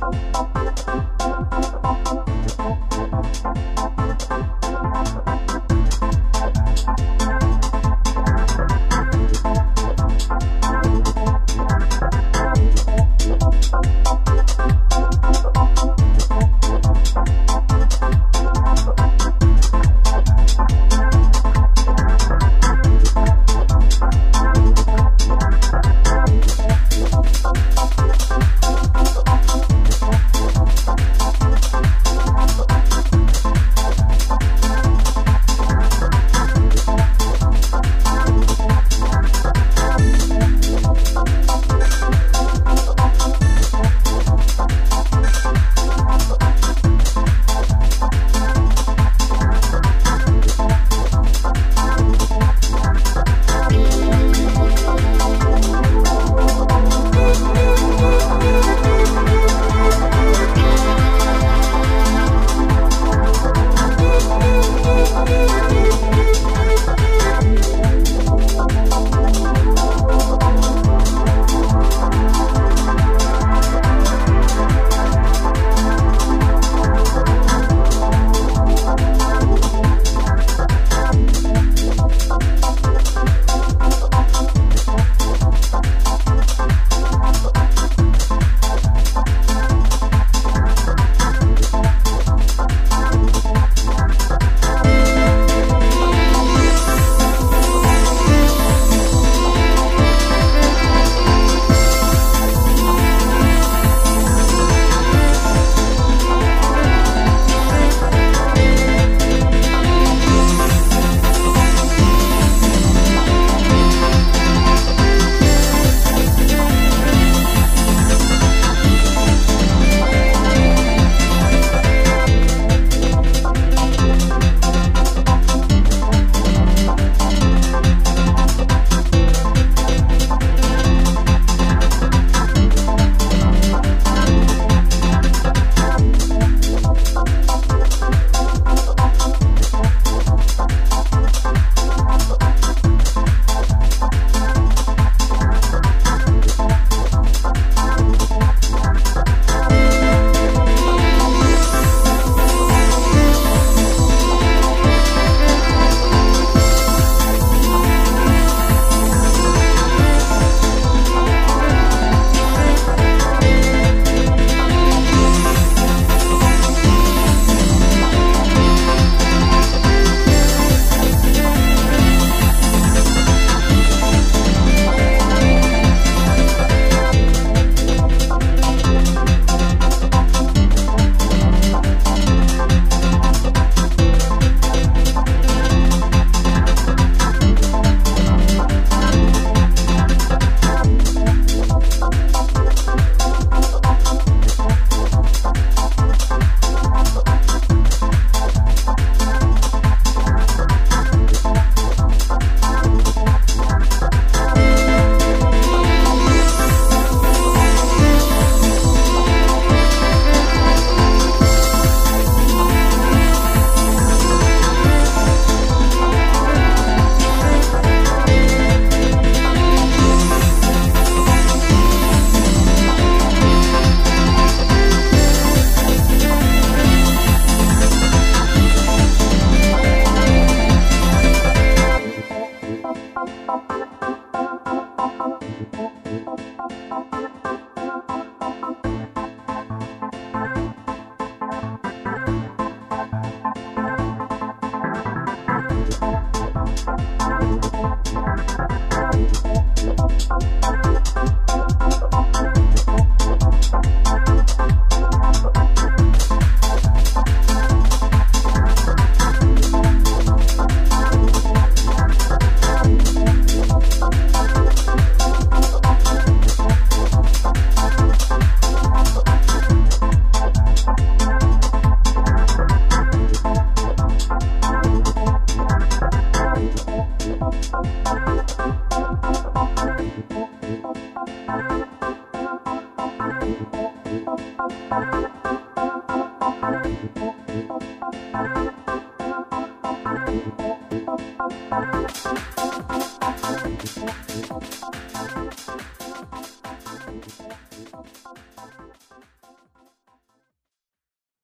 Bye. Música Thank